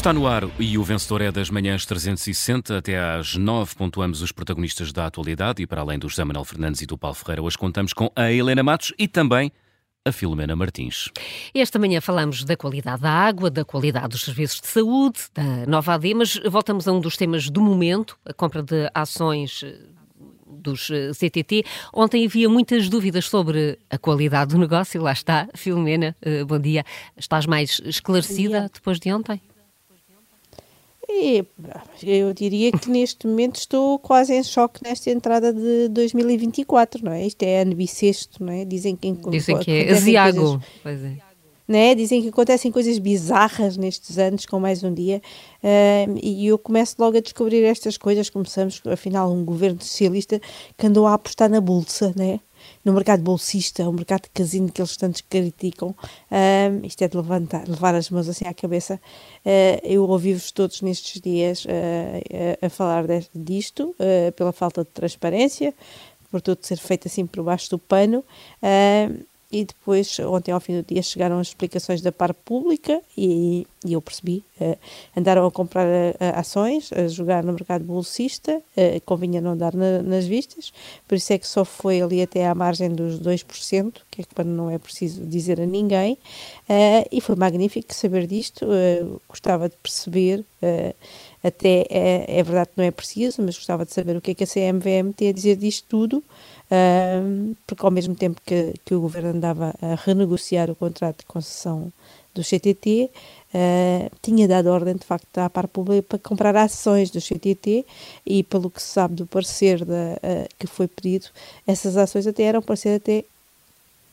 Está no ar e o vencedor é das manhãs 360 até às 9. Pontuamos os protagonistas da atualidade e para além do José Manuel Fernandes e do Paulo Ferreira, hoje contamos com a Helena Matos e também a Filomena Martins. Esta manhã falamos da qualidade da água, da qualidade dos serviços de saúde, da nova AD, mas voltamos a um dos temas do momento, a compra de ações eh, dos eh, CTT. Ontem havia muitas dúvidas sobre a qualidade do negócio, lá está, Filomena, eh, bom dia. Estás mais esclarecida depois de ontem? E, eu diria que neste momento estou quase em choque nesta entrada de 2024, não é? Isto é ano bissexto, não é? Dizem que, Dizem que é aziago. Pois é. Né? Dizem que acontecem coisas bizarras nestes anos, com mais um dia, uh, e eu começo logo a descobrir estas coisas. Começamos, afinal, um governo socialista que andou a apostar na bolsa, né? No mercado bolsista, o mercado de casino que eles tantos criticam, uh, isto é de levantar, levar as mãos assim à cabeça. Uh, eu ouvi-vos todos nestes dias uh, a falar deste, disto, pela falta de transparência, por tudo ser feito assim por baixo do pano e depois, ontem ao fim do dia, chegaram as explicações da par pública e, e eu percebi. Uh, andaram a comprar uh, ações, a jogar no mercado bolsista, uh, convinha não dar na, nas vistas, por isso é que só foi ali até à margem dos 2%, que é que não é preciso dizer a ninguém, e foi magnífico saber disto, gostava de perceber até é, é, verdade que não é preciso, mas gostava de saber o que é que a CMVM tem a dizer disto tudo, porque ao mesmo tempo que, que o governo andava a renegociar o contrato de concessão do CTT, Uh, tinha dado ordem de facto à par pública para comprar ações do CTT e pelo que se sabe do parecer da, uh, que foi pedido, essas ações até eram para ser até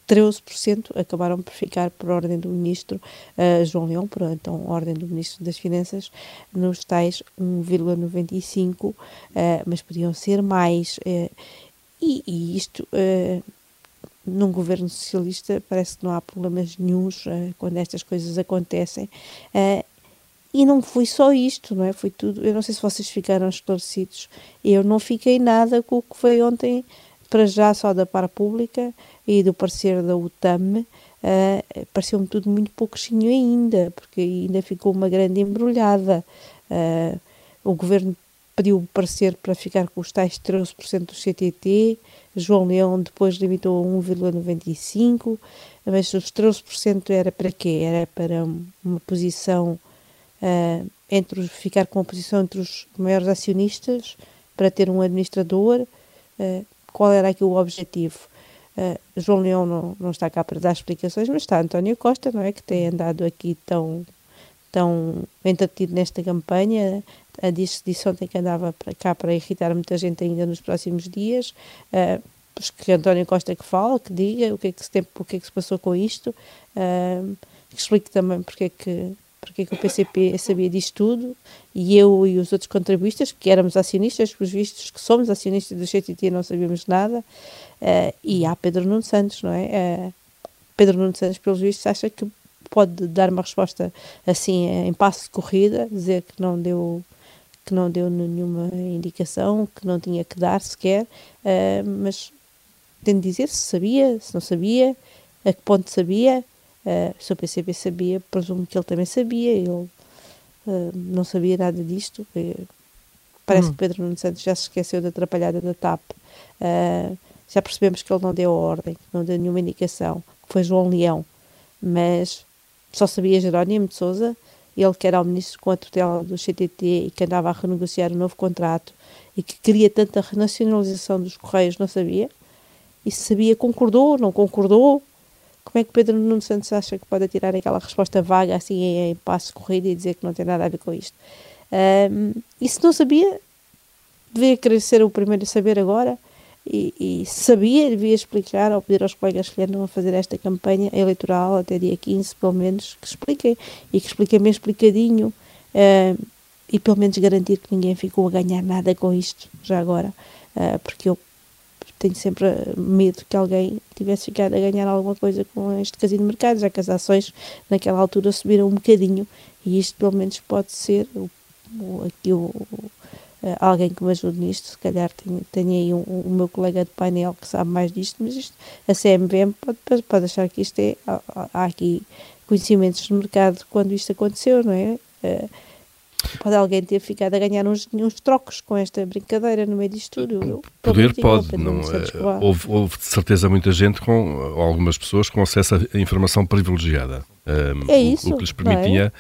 13% acabaram por ficar por ordem do ministro uh, João Leão, por então ordem do ministro das Finanças, nos tais 1,95, uh, mas podiam ser mais. Uh, e, e, isto, uh, num governo socialista, parece que não há problemas nenhums uh, quando estas coisas acontecem. Uh, e não foi só isto, não é? Foi tudo. Eu não sei se vocês ficaram esclarecidos. Eu não fiquei nada com o que foi ontem, para já só da par pública e do parecer da UTAM. Uh, pareceu-me tudo muito pouquinho ainda, porque ainda ficou uma grande embrulhada. Uh, o governo pediu parecer para ficar com os tais 13% do CTT, João Leão depois limitou a 1,95%, mas os 13% era para quê? Era para uma posição uh, entre os, ficar com uma posição entre os maiores acionistas, para ter um administrador. Uh, qual era aqui o objetivo? Uh, João Leão não, não está cá para dar explicações, mas está António Costa, não é? Que tem andado aqui tão tão entretido nesta campanha. Uh, disse, disse ontem que andava para cá para irritar muita gente ainda nos próximos dias. Uh, que António Costa que fala, que diga o que é que se, tem, o que é que se passou com isto, uh, que explique também porque é que, porque é que o PCP sabia disto tudo, e eu e os outros contribuintes, que éramos acionistas, pelos vistos que somos acionistas do CTT não sabíamos nada, uh, e há Pedro Nuno Santos, não é? Uh, Pedro Nuno Santos, pelos vistos, acha que pode dar uma resposta assim em passo de corrida, dizer que não deu que não deu nenhuma indicação, que não tinha que dar sequer, uh, mas tem de dizer se sabia, se não sabia, a que ponto sabia, uh, se o PCP sabia, presumo que ele também sabia, ele uh, não sabia nada disto, parece hum. que Pedro Nuno Santos já se esqueceu da atrapalhada da TAP, já percebemos que ele não deu a ordem, que não deu nenhuma indicação, que foi João Leão, mas só sabia Jerónimo de Souza, ele que era o ministro com a tutela do CTT e que andava a renegociar um novo contrato e que queria tanta renacionalização dos Correios, não sabia. E se sabia, concordou, não concordou. Como é que Pedro Nuno Santos acha que pode tirar aquela resposta vaga assim em, em passo corrido e dizer que não tem nada a ver com isto? Um, e se não sabia, devia querer ser o primeiro a saber agora e, e, sabia, devia explicar ou pedir aos colegas que andam a fazer esta campanha eleitoral até dia 15, pelo menos, que expliquem e que expliquem bem explicadinho uh, e pelo menos garantir que ninguém ficou a ganhar nada com isto, já agora, uh, porque eu tenho sempre medo que alguém tivesse ficado a ganhar alguma coisa com este casino de mercado, já que as ações naquela altura subiram um bocadinho e isto pelo menos pode ser o, o, aqui o, alguém que me ajude nisto, se calhar tenho, tenho aí um, um, o meu colega de painel que sabe mais disto, mas isto, a CMVM pode, pode achar que isto é, há, há aqui conhecimentos de mercado quando isto aconteceu, não é? Uh, Pode alguém ter ficado a ganhar uns, uns trocos com esta brincadeira no meio disto tudo? Eu, Poder pode, não, é, houve, houve de certeza muita gente com, algumas pessoas com acesso a informação privilegiada. Um, é isso, o, o que lhes permitia é?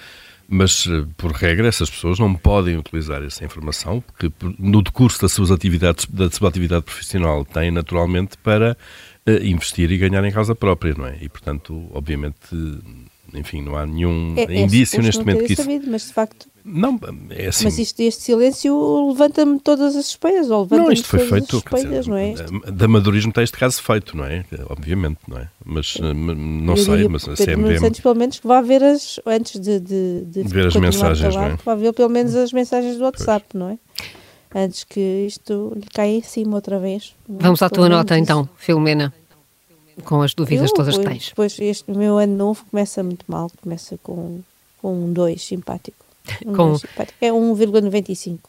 Mas eh, por regra essas pessoas não podem utilizar essa informação porque no decurso das suas atividades da sua atividade profissional têm naturalmente para uh, investir e ganhar em causa própria não é? E portanto obviamente enfim não há nenhum é, é indício neste momento que isso sabido, mas de facto não, é assim. Mas isto, este silêncio levanta-me todas as suspeitas, ou levanta Não, isto foi feito. Suspeitas, dizer, não é? De amadorismo está este caso feito, não é? Obviamente, não é? Mas eh, não Eu sei, mas a CMVM... Antes, pelo menos, que vá ver as, antes de, de, de ver as mensagens, falar, não é? vá ver pelo menos as mensagens do WhatsApp, pois. não é? Antes que isto lhe caia em cima outra vez. Vamos à tua nota, isso. então, Filomena com as dúvidas Eu, todas que tens. Pois este meu ano novo começa muito mal, começa com, com um 2 simpático. Com... É 1,95.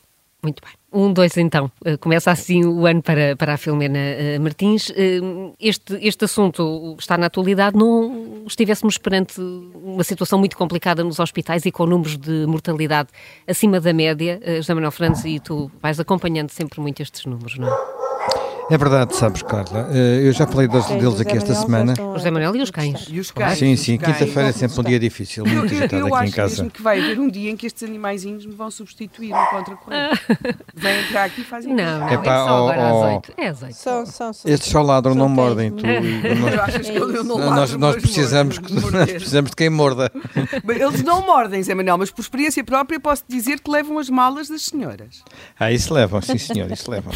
Muito bem. Um, dois, então. Eh, começa assim o ano para, para a Filomena uh, Martins. Uh, este, este assunto está na atualidade. Não estivéssemos perante uma situação muito complicada nos hospitais e com números de mortalidade acima da média. José Manuel Fernandes, e tu vais acompanhando sempre muito estes números, não é? É verdade, sabes, Carla. Eh, eu já falei deles, deles aqui esta semana. O José Manuel e os cães. E os cães. Sim, sim. Quinta-feira é sempre um dia difícil, muito eu, agitado eu, eu aqui em casa. Eu acho que vai haver um dia em que estes animaizinhos me vão substituir um contra corrente. Vêm entrar aqui e fazem Não, não, é, pá, é só agora oito. É oito. São, são, são, Estes só ladram, não mordem. Tu, nós, nós, precisamos, nós precisamos de quem morda. Eles não mordem, Zé Manuel, mas por experiência própria posso dizer que levam as malas das senhoras. Ah, isso levam, sim senhor, isso levam.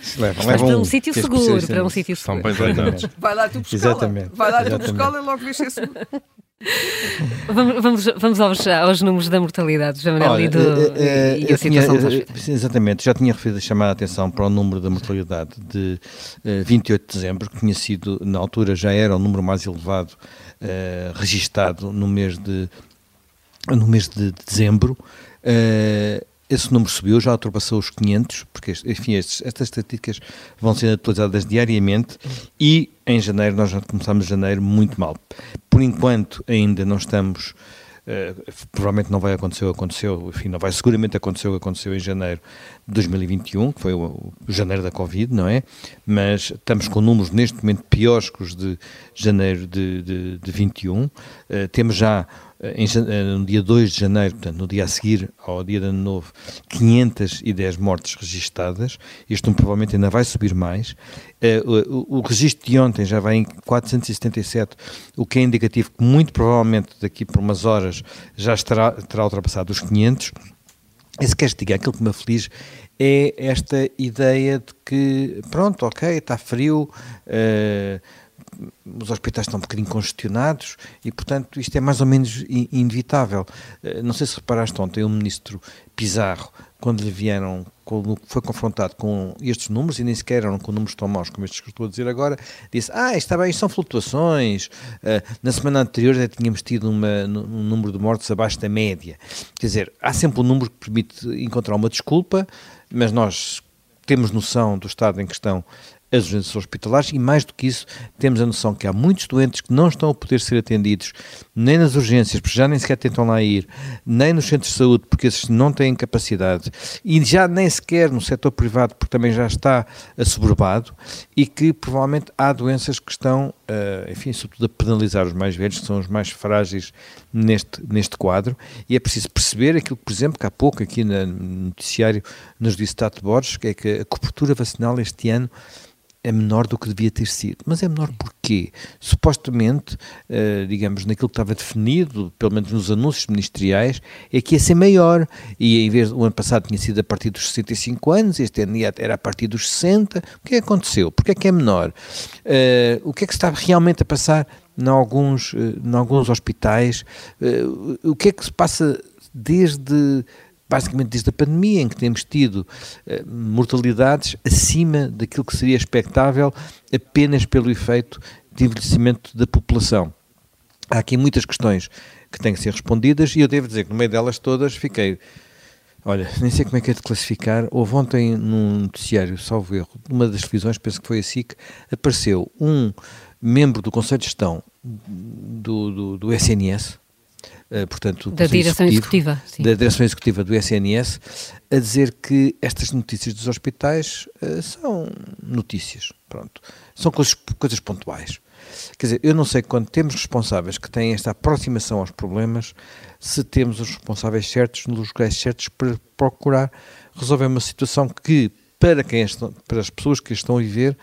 Isso levam. Mas levam um sítio seguro para um sítio seguro. São bem treinados. Vai lá tu buscar. Exatamente. Vai lá tu buscar e logo vês se é seguro. Vamos, vamos, vamos aos, aos, números da mortalidade, Jamanel, e, do, é, e a situação tinha, dos Exatamente, já tinha referido a chamar a atenção para o número da mortalidade de uh, 28 de dezembro, que tinha sido, na altura, já era o número mais elevado uh, registado no mês de, no mês de dezembro. Uh, esse número subiu, já ultrapassou os 500, porque, enfim, estes, estas estatísticas vão sendo atualizadas diariamente e em janeiro, nós já começamos janeiro muito mal. Por enquanto, ainda não estamos. Uh, provavelmente não vai acontecer o que aconteceu, enfim, não vai seguramente acontecer o que aconteceu em janeiro de 2021, que foi o, o, janeiro da Covid, não é? Mas estamos com números neste momento piores que os de janeiro de, de, de 21. Uh, eh, temos já em, eh, no dia 2 de janeiro, portanto, no dia a seguir ao dia de ano novo, 510 mortes registadas. Isto provavelmente ainda vai subir mais. Uh, o, o, registro de ontem já vai em 477, o que é indicativo que muito provavelmente daqui por umas horas já estará, terá ultrapassado os 500. E se queres diga, aquilo que me aflige é esta ideia de que, pronto, ok, está frio, uh, os hospitais estão um bocadinho congestionados e, portanto, isto é mais ou menos inevitável. Eh, não sei se reparaste ontem, o ministro Pizarro, quando lhe vieram, quando foi confrontado com estes números, e nem sequer eram com números tão maus como estes que estou a dizer agora, disse: Ah, está bem, isto são flutuações. Uh, na semana anterior já tínhamos tido uma, um número de mortes abaixo da média. Quer dizer, há sempre um número que permite encontrar uma desculpa, mas nós temos noção do estado em que estão as urgências hospitalares e, mais do que isso, temos a noção que há muitos doentes que não estão a poder ser atendidos nem nas urgências, porque já nem sequer tentam lá ir, nem nos centros de saúde, porque esses não têm capacidade, e já nem sequer no setor privado, porque também já está assoberbado, e que provavelmente há doenças que estão, uh, enfim, sobretudo a penalizar os mais velhos, que são os mais frágeis neste, neste quadro, e é preciso perceber aquilo, por exemplo, que há pouco aqui no noticiário nos disse Tato Borges, que é que a cobertura vacinal este ano é menor do que devia ter sido. Mas é menor porquê? Supostamente, uh, digamos, naquilo que estava definido, pelo menos nos anúncios ministeriais, é que ia ser maior. E em vez o ano passado tinha sido a partir dos 65 anos, este ano era a partir dos 60. O que é que aconteceu? Porquê é que é menor? Uh, o que é que está realmente a passar em alguns, uh, em alguns hospitais? o que é que se passa desde basicamente desde a pandemia, em que temos tido uh, mortalidades acima daquilo que seria expectável apenas pelo efeito de envelhecimento da população. Há aqui muitas questões que têm que ser respondidas e eu devo dizer que no meio delas todas fiquei. Olha, nem sei como é que é de classificar. Houve ontem num noticiário, salvo erro, numa das televisões, penso que foi a SIC, apareceu um membro do Conselho de Gestão do, do, do SNS, portanto, da direção executiva, da direção executiva do SNS, a dizer que estas notícias dos hospitais uh, são notícias, pronto, são coisas, coisas pontuais. Quer dizer, eu não sei quando temos responsáveis que têm esta aproximação aos problemas, se temos os responsáveis certos nos lugares certos para procurar resolver uma situação que, para, quem estão, para as pessoas que estão a viver,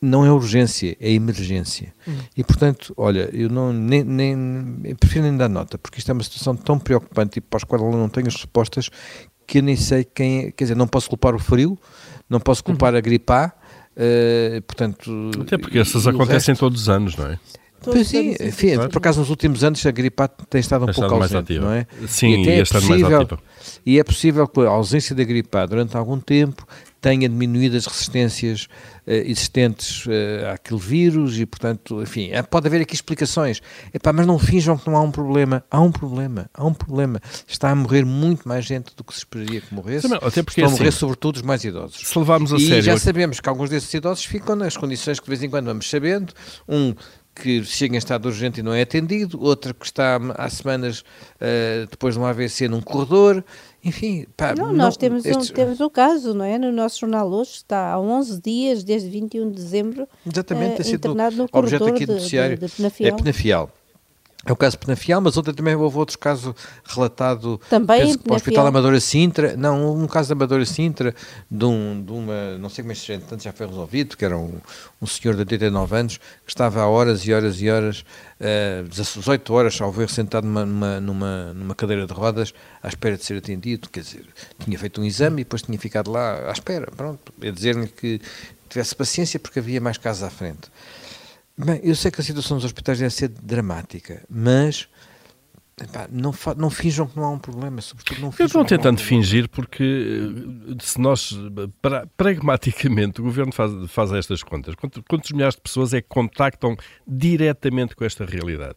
não é urgência, é emergência. Uhum. E, portanto, olha, eu não, nem, nem, eu prefiro nem dar nota, porque isto é uma situação tão preocupante e para a qual ela não tem as respostas que eu nem sei quem é. Quer dizer, não posso culpar o frio, não posso culpar uhum. a gripe A, uh, portanto... Até porque essas acontecem resto, todos os anos, não é? Pois sim, enfim, por acaso nos últimos anos a gripe A tem estado um tem pouco estado ausente, não é? Sim, e, e é possível, E é possível que a ausência da gripe A durante algum tempo tenha diminuído as resistências uh, existentes uh, àquele vírus e, portanto, enfim, é, pode haver aqui explicações. Epá, mas não finjam que não há um problema. Há um problema, há um problema. Está a morrer muito mais gente do que se esperaria que morresse. Também, até porque, Estão a morrer, assim, sobretudo, os mais idosos. Se levarmos a e sério... já sabemos que alguns desses idosos ficam nas condições que de vez em quando vamos sabendo. Um que chega em estado urgente e não é atendido, outra que está há semanas uh, depois de um AVC num corredor, enfim, pá, não, nós temos, estes... um, temos um caso, não é? No nosso jornal hoje está há 11 dias, desde 21 de dezembro, Exatamente, uh, internado no objeto aqui do de, de, de Penafiel. É Penafiel. É o caso Penafiel, mas ontem também houve outro caso relatado também penso, para o Hospital Amadora Sintra. Não, um caso da Amadora Sintra, de, um, de uma, não sei como é que se chama, tanto já foi resolvido, que era um, um senhor de 89 anos que estava há horas e horas e horas, uh, 18 horas, ao ver, sentado numa, numa, numa, numa, cadeira de rodas, à espera de ser atendido. Quer dizer, tinha feito um exame e depois tinha ficado lá à espera. Pronto, a dizer-lhe que tivesse paciência porque havia mais casos à frente. Bem, eu sei que a situação dos hospitais deve ser dramática, mas epá, não, não finjam que não há um problema, sobretudo não finjam. Eu estou tentando um fingir porque eh, se nós, pra, pragmaticamente, o governo faz, faz estas contas, quantos, quantos milhares de pessoas é que contactam diretamente com esta realidade?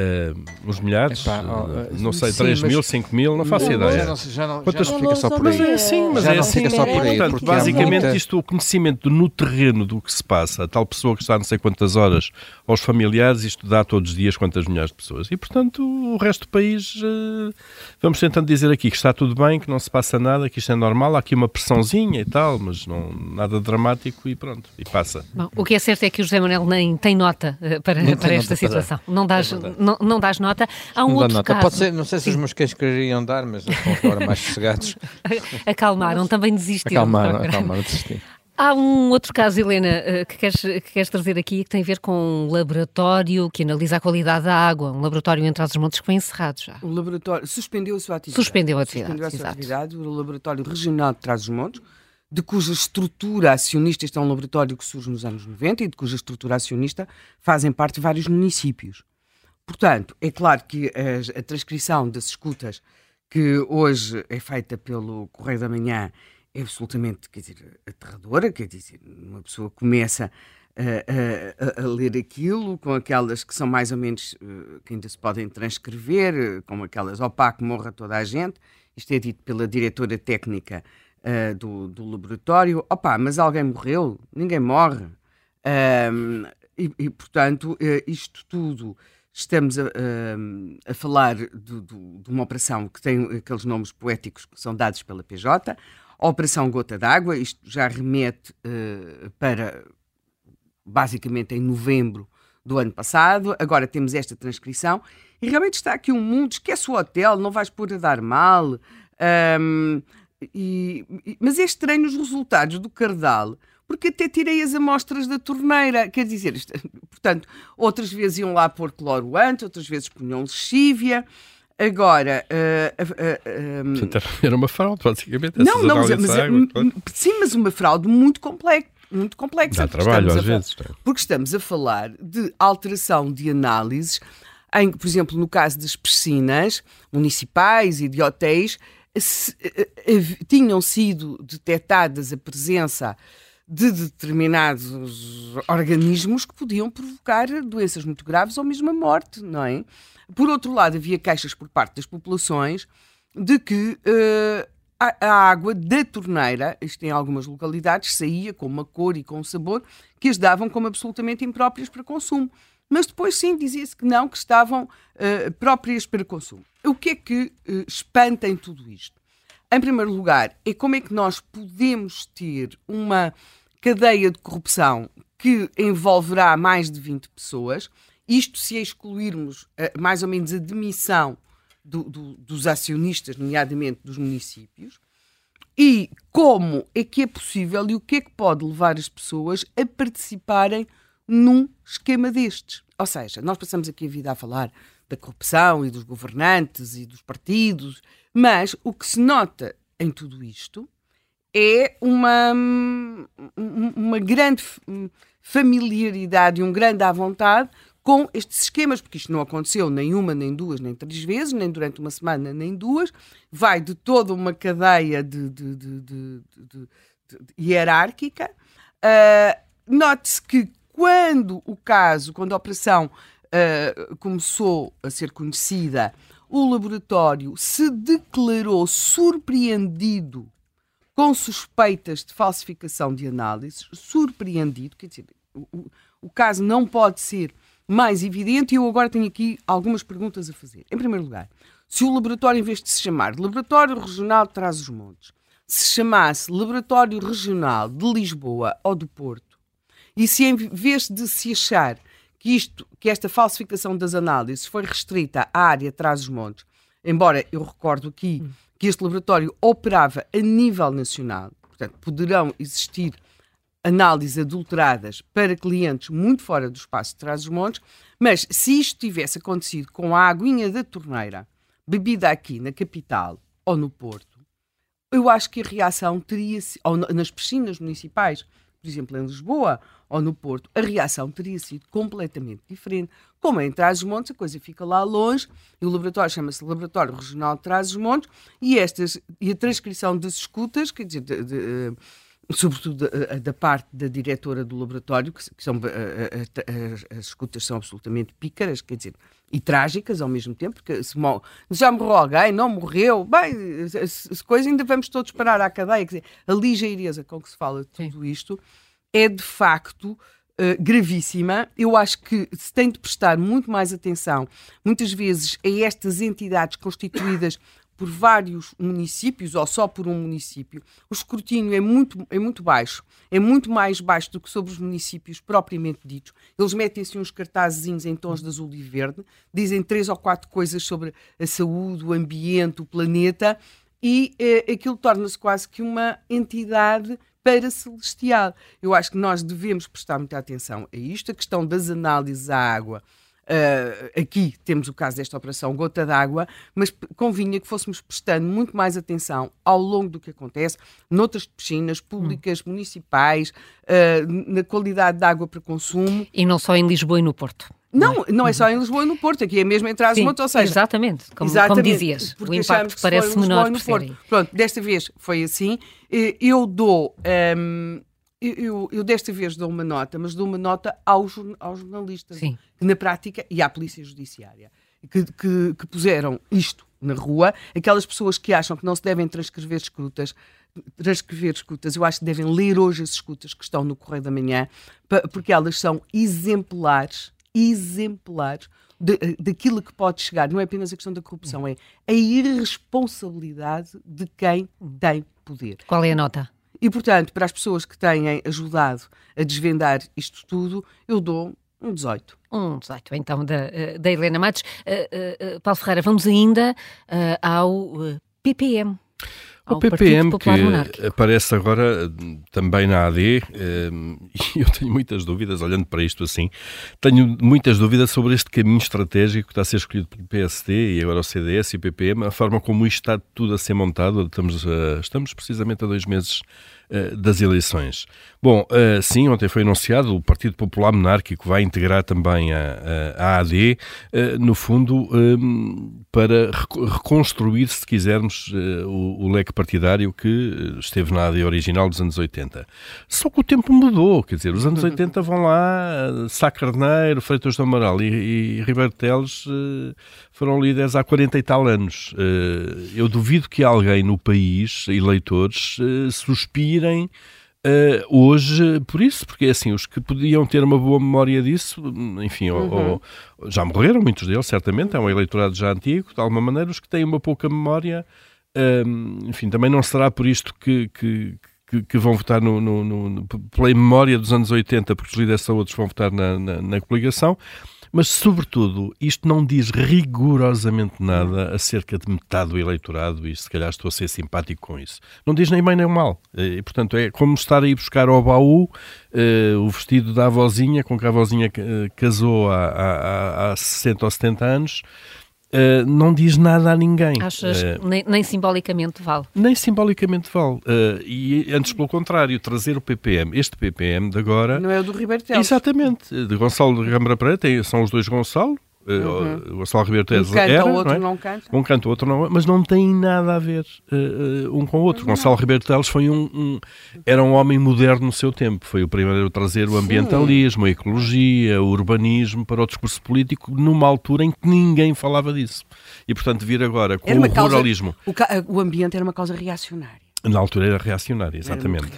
Uh, os milhares, Epá, oh, não sei, sim, 3 mil, 5 mil, não faço ideia. Já não, já não, Quantas já não fica só por aí. Mas é assim, mas já é assim. Fica só por aí, Portanto, basicamente, muita... isto, o conhecimento no terreno do que se passa, a tal pessoa que está não sei quantas horas aos familiares, isto dá todos os dias quantas milhares de pessoas. E, portanto, o resto do país, uh, vamos tentando dizer aqui que está tudo bem, que não se passa nada, que isto é normal, há aqui uma pressãozinha e tal, mas não, nada dramático e pronto, e passa. Bom, o que é certo é que o José Manuel nem tem nota uh, para, para esta situação. Para não, dás, é não, não dás nota. Há um não outro nota. caso. Pode ser, não sei se os meus cães queriam dar, mas estão agora mais sossegados. acalmaram, também desistiram. Acalmaram, acalmaram, desistiram. Há um outro caso, Helena, eh, que queres, que queres trazer aqui, que tem a ver com um laboratório que analisa a qualidade da água, um laboratório em Trás-os-Montes que foi encerrado já. O laboratório suspendeu a sua atividade. Suspendeu a atividade, Suspendeu a sua atividade, o Laboratório Regional de Trás-os-Montes, de cuja estrutura acionista, este é um laboratório que surge nos anos 90 e de cuja estrutura acionista fazem parte vários municípios. Portanto, é claro que a, transcrição das escutas que hoje é feita pelo Correio da Manhã é absolutamente, quer dizer, aterradora, quer dizer, uma pessoa começa a, a, a, ler aquilo, com aquelas que são mais ou menos, uh, que ainda se podem transcrever, como aquelas, que morra toda a gente, isto é dito pela diretora técnica uh, do, do laboratório, opá, mas alguém morreu? Ninguém morre. E, e, portanto, isto tudo estamos a, a, falar de, de, de, uma operação que tem aqueles nomes poéticos que são dados pela PJ, a Operação Gota d'Água, isto já remete uh, para basicamente em novembro do ano passado, agora temos esta transcrição, e realmente está aqui um mundo, esquece o hotel, não vais pôr a dar mal, um, e, mas é estranho os resultados do Cardal, porque até tirei as amostras da torneira. Quer dizer, portanto, outras vezes iam lá pôr cloroante, outras vezes punham lexívia. Agora. Uh, uh, uh, Portanto, era uma fraude, basicamente. Não, não, mas, mas, água, sim, mas uma fraude muito complexa. Muito complexa. Dá trabalho às vezes. É. Porque estamos a falar de alteração de análises, em que, por exemplo, no caso das piscinas municipais e de hotéis, se, tinham sido detectadas a presença de determinados organismos que podiam provocar doenças muito graves ou mesmo a morte, não é? Por outro lado, havia queixas por parte das populações de que uh, a, a, água da torneira, isto em algumas localidades, saía com uma cor e com um sabor que as davam como absolutamente impróprias para consumo. mas depois sim dizia-se que não, que estavam uh, próprias para consumo. O que é que uh, espanta em tudo isto? Em primeiro lugar, é como é que nós podemos ter uma cadeia de corrupção que envolverá mais de 20 pessoas, isto se excluirmos uh, mais ou menos a demissão do, do, dos acionistas, nomeadamente dos municípios, e como é que é possível e o que é que pode levar as pessoas a participarem num esquema destes. Ou seja, nós passamos aqui a vida a falar da corrupção e dos governantes e dos partidos, mas o que se nota em tudo isto é uma, uma grande familiaridade e um grande à vontade com estes esquemas, porque isto não aconteceu nem uma, nem duas, nem três vezes, nem durante uma semana, nem duas, vai de toda uma cadeia de, de, de, de hierárquica. Uh, Note-se que quando o caso, quando a operação uh, começou a ser conhecida, o laboratório se declarou surpreendido com suspeitas de falsificação de análises, surpreendido, quer dizer, o, o caso não pode ser mais evidente e eu agora tenho aqui algumas perguntas a fazer. Em primeiro lugar, se o laboratório, em vez de se chamar Laboratório Regional de Trás-os-Montes, se chamasse Laboratório Regional de Lisboa ou do Porto, e se em vez de se achar que, isto, que esta falsificação das análises foi restrita à área Trás-os-Montes, embora eu recordo aqui que este laboratório operava a nível nacional, portanto, poderão existir análises adulteradas para clientes muito fora do espaço de Trás-os-Montes, mas se isto tivesse acontecido com a aguinha da torneira, bebida aqui na capital ou no Porto, eu acho que a reação teria, ou nas piscinas municipais, por exemplo, em Lisboa ou no Porto, a reação teria sido completamente diferente. Como é em Trás-os-Montes, a coisa fica lá longe, e o laboratório chama-se Laboratório Regional de Trás-os-Montes, e, estas, e a transcrição das escutas, quer dizer, de, de, eh, sobretudo da, da, parte da diretora do laboratório, que, que são, eh, eh, as escutas são absolutamente pícaras, quer dizer, e trágicas ao mesmo tempo, porque se já morreu alguém, não morreu, bem, se, coisa ainda vamos todos parar à cadeia, quer dizer, a ligeireza com que se fala de tudo isto é de facto uh, gravíssima. Eu acho que se tem de prestar muito mais atenção, muitas vezes, a estas entidades constituídas por vários municípios ou só por um município, o escrutínio é muito, é muito baixo, é muito mais baixo do que sobre os municípios propriamente ditos. Eles metem-se uns cartazezinhos em tons de azul e verde, dizem três ou quatro coisas sobre a saúde, o ambiente, o planeta, e eh, aquilo torna-se quase que uma entidade para celestial. Eu acho que nós devemos prestar muita atenção a isto, a questão das análises à água. Uh, aqui temos o caso desta operação Gota d'Água, mas convinha que fôssemos prestando muito mais atenção ao longo do que acontece noutras piscinas públicas, hum. municipais, uh, na qualidade de água para consumo. E não só em Lisboa e no Porto. Não, não é só em Lisboa e no Porto, aqui é mesmo em Trás-os-Montes, ou seja... Exatamente, como, exatamente, como dizias, o impacto parece menor por Porto. Pronto, desta vez foi assim. Eu dou... Um, eu, eu, desta vez dou uma nota, mas dou uma nota aos, aos jornalistas, Sim. que na prática, e à Polícia Judiciária, que, que, que, puseram isto na rua, aquelas pessoas que acham que não se devem transcrever escutas, transcrever escutas, eu acho que devem ler hoje as escutas que estão no Correio da Manhã, porque elas são exemplares exemplares de, daquilo que pode chegar. Não é apenas a questão da corrupção, é a irresponsabilidade de quem tem poder. Qual é a nota? E, portanto, para as pessoas que têm ajudado a desvendar isto tudo, eu dou um 18. Um 18, então, da, eh, da Helena Matos. Uh, uh, Paulo Ferreira, vamos ainda uh, ao PPM o PPM que aparece agora também na AD, e eu tenho muitas dúvidas, olhando para isto assim, tenho muitas dúvidas sobre este caminho estratégico que está a ser escolhido pelo PSD e agora o CDS e o PPM, a forma como isto está tudo a ser montado, estamos, estamos precisamente a dois meses eh, das eleições. Bom, uh, sim, ontem foi anunciado, o Partido Popular Monárquico vai integrar também a, a AD, uh, no fundo, um, para reconstruir, se quisermos, o, o, leque partidário que esteve na AD original dos anos 80. Só que o tempo mudou, quer dizer, os anos 80 vão lá, Sá Carneiro, Freitas do Amaral e, e Ribeiro Teles foram líderes há 40 e tal anos. eu duvido que alguém no país, eleitores, suspirem Uh, hoje, por isso, porque é assim, os que podiam ter uma boa memória disso, enfim, uhum. ou, ou, já morreram, muitos deles, certamente, é um eleitorado já antigo, de alguma maneira, os que têm uma pouca memória, uh, enfim, também não será por isto que, que, que, que vão votar no, no, no, pela memória dos anos 80, porque os líderes outros vão votar na, na, na coligação, mas, sobretudo, isto não diz rigorosamente nada acerca de metade do eleitorado, e se calhar estou a ser simpático com isso. Não diz nem bem nem mal. E, portanto, é como estar a ir buscar ao baú uh, o vestido da avózinha, com que a avózinha eh, casou há, há, há 60 ou 70 anos, Uh, não diz nada a ninguém. Achas uh, nem, nem, simbolicamente vale? Nem simbolicamente vale. Uh, e antes, pelo contrário, trazer o PPM, este PPM de agora. Não é o do Ribeiro Teles. Exatamente. De Gonçalo de Câmara Pereira, tem, são os dois Gonçalo, Uhum. O Gonçalo Ribeiro Teles um canta, era, o outro não, é? não, canta. Um canta, o outro não, mas não tem nada a ver uh, um com o outro. Não. Gonçalo Ribeiro Teles foi um, um, era um homem moderno no seu tempo. Foi o primeiro a trazer o ambientalismo, Sim. a ecologia, o urbanismo para o discurso político numa altura em que ninguém falava disso. E, portanto, vir agora com o causa, ruralismo... O, o ambiente era uma causa reacionária. Na altura era reacionária, exatamente.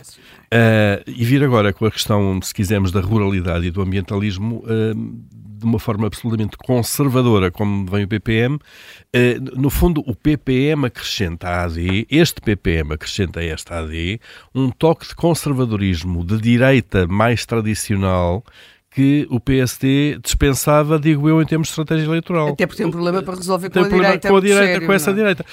Era uh, e vir agora com a questão, se quisermos, da ruralidade e do ambientalismo, uh, de uma forma absolutamente conservadora, como vem o PPM. Eh, no fundo, o PPM acrescenta à AD, este PPM acrescenta a esta AD, um toque de conservadorismo de direita mais tradicional que o PSD dispensava, digo eu, em termos de estratégia eleitoral. Até porque tem um problema para resolver com a direita. Com, a direita, sério, com essa não? É? direita.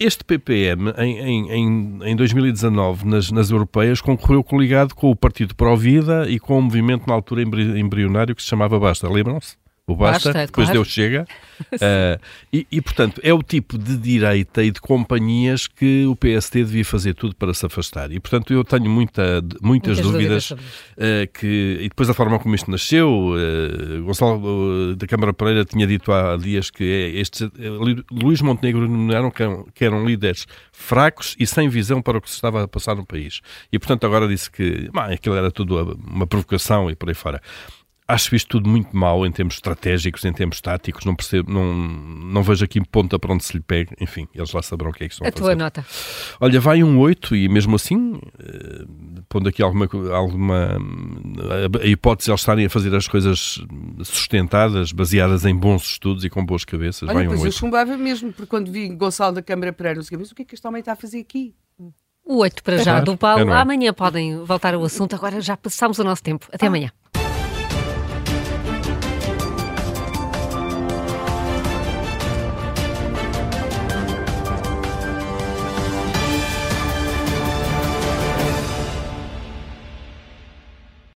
Este PPM, em, em, em 2019, nas, nas europeias, concorreu coligado com o Partido Pro Vida e com o um movimento na altura embrionário que se chamava Basta. Lembram-se? O basta, basta depois claro. Deus chega. Uh, e, e, portanto, é o tipo de direita e de companhias que o PST devia fazer tudo para se afastar. E, portanto, eu tenho muita, muitas, muitas dúvidas, dúvidas uh, que... E depois a forma como isto nasceu, uh, Gonçalo da Câmara Pereira tinha dito há dias que é este, Luís Montenegro nomearam que, que eram líderes fracos e sem visão para o que se estava a passar no país. E, portanto, agora disse que bah, aquilo era tudo uma provocação e por aí fora acho isto tudo muito mal em termos estratégicos, em termos táticos, não percebo, não, não vejo aqui ponta para onde se lhe pega, enfim, eles lá saberão o que é que estão a, a fazer. A tua nota? Olha, vai um 8 e mesmo assim, uh, pondo aqui alguma, alguma a hipótese de eles estarem a fazer as coisas sustentadas, baseadas em bons estudos e com boas cabeças, Olha, vai um 8. eu chumbava mesmo, porque quando vi Gonçalo da Câmara Pereira, não sei o que é que este homem está a fazer aqui? O 8 para já é do Paulo. É, é? Amanhã podem voltar ao assunto. Agora já passámos o nosso tempo. Até ah. amanhã.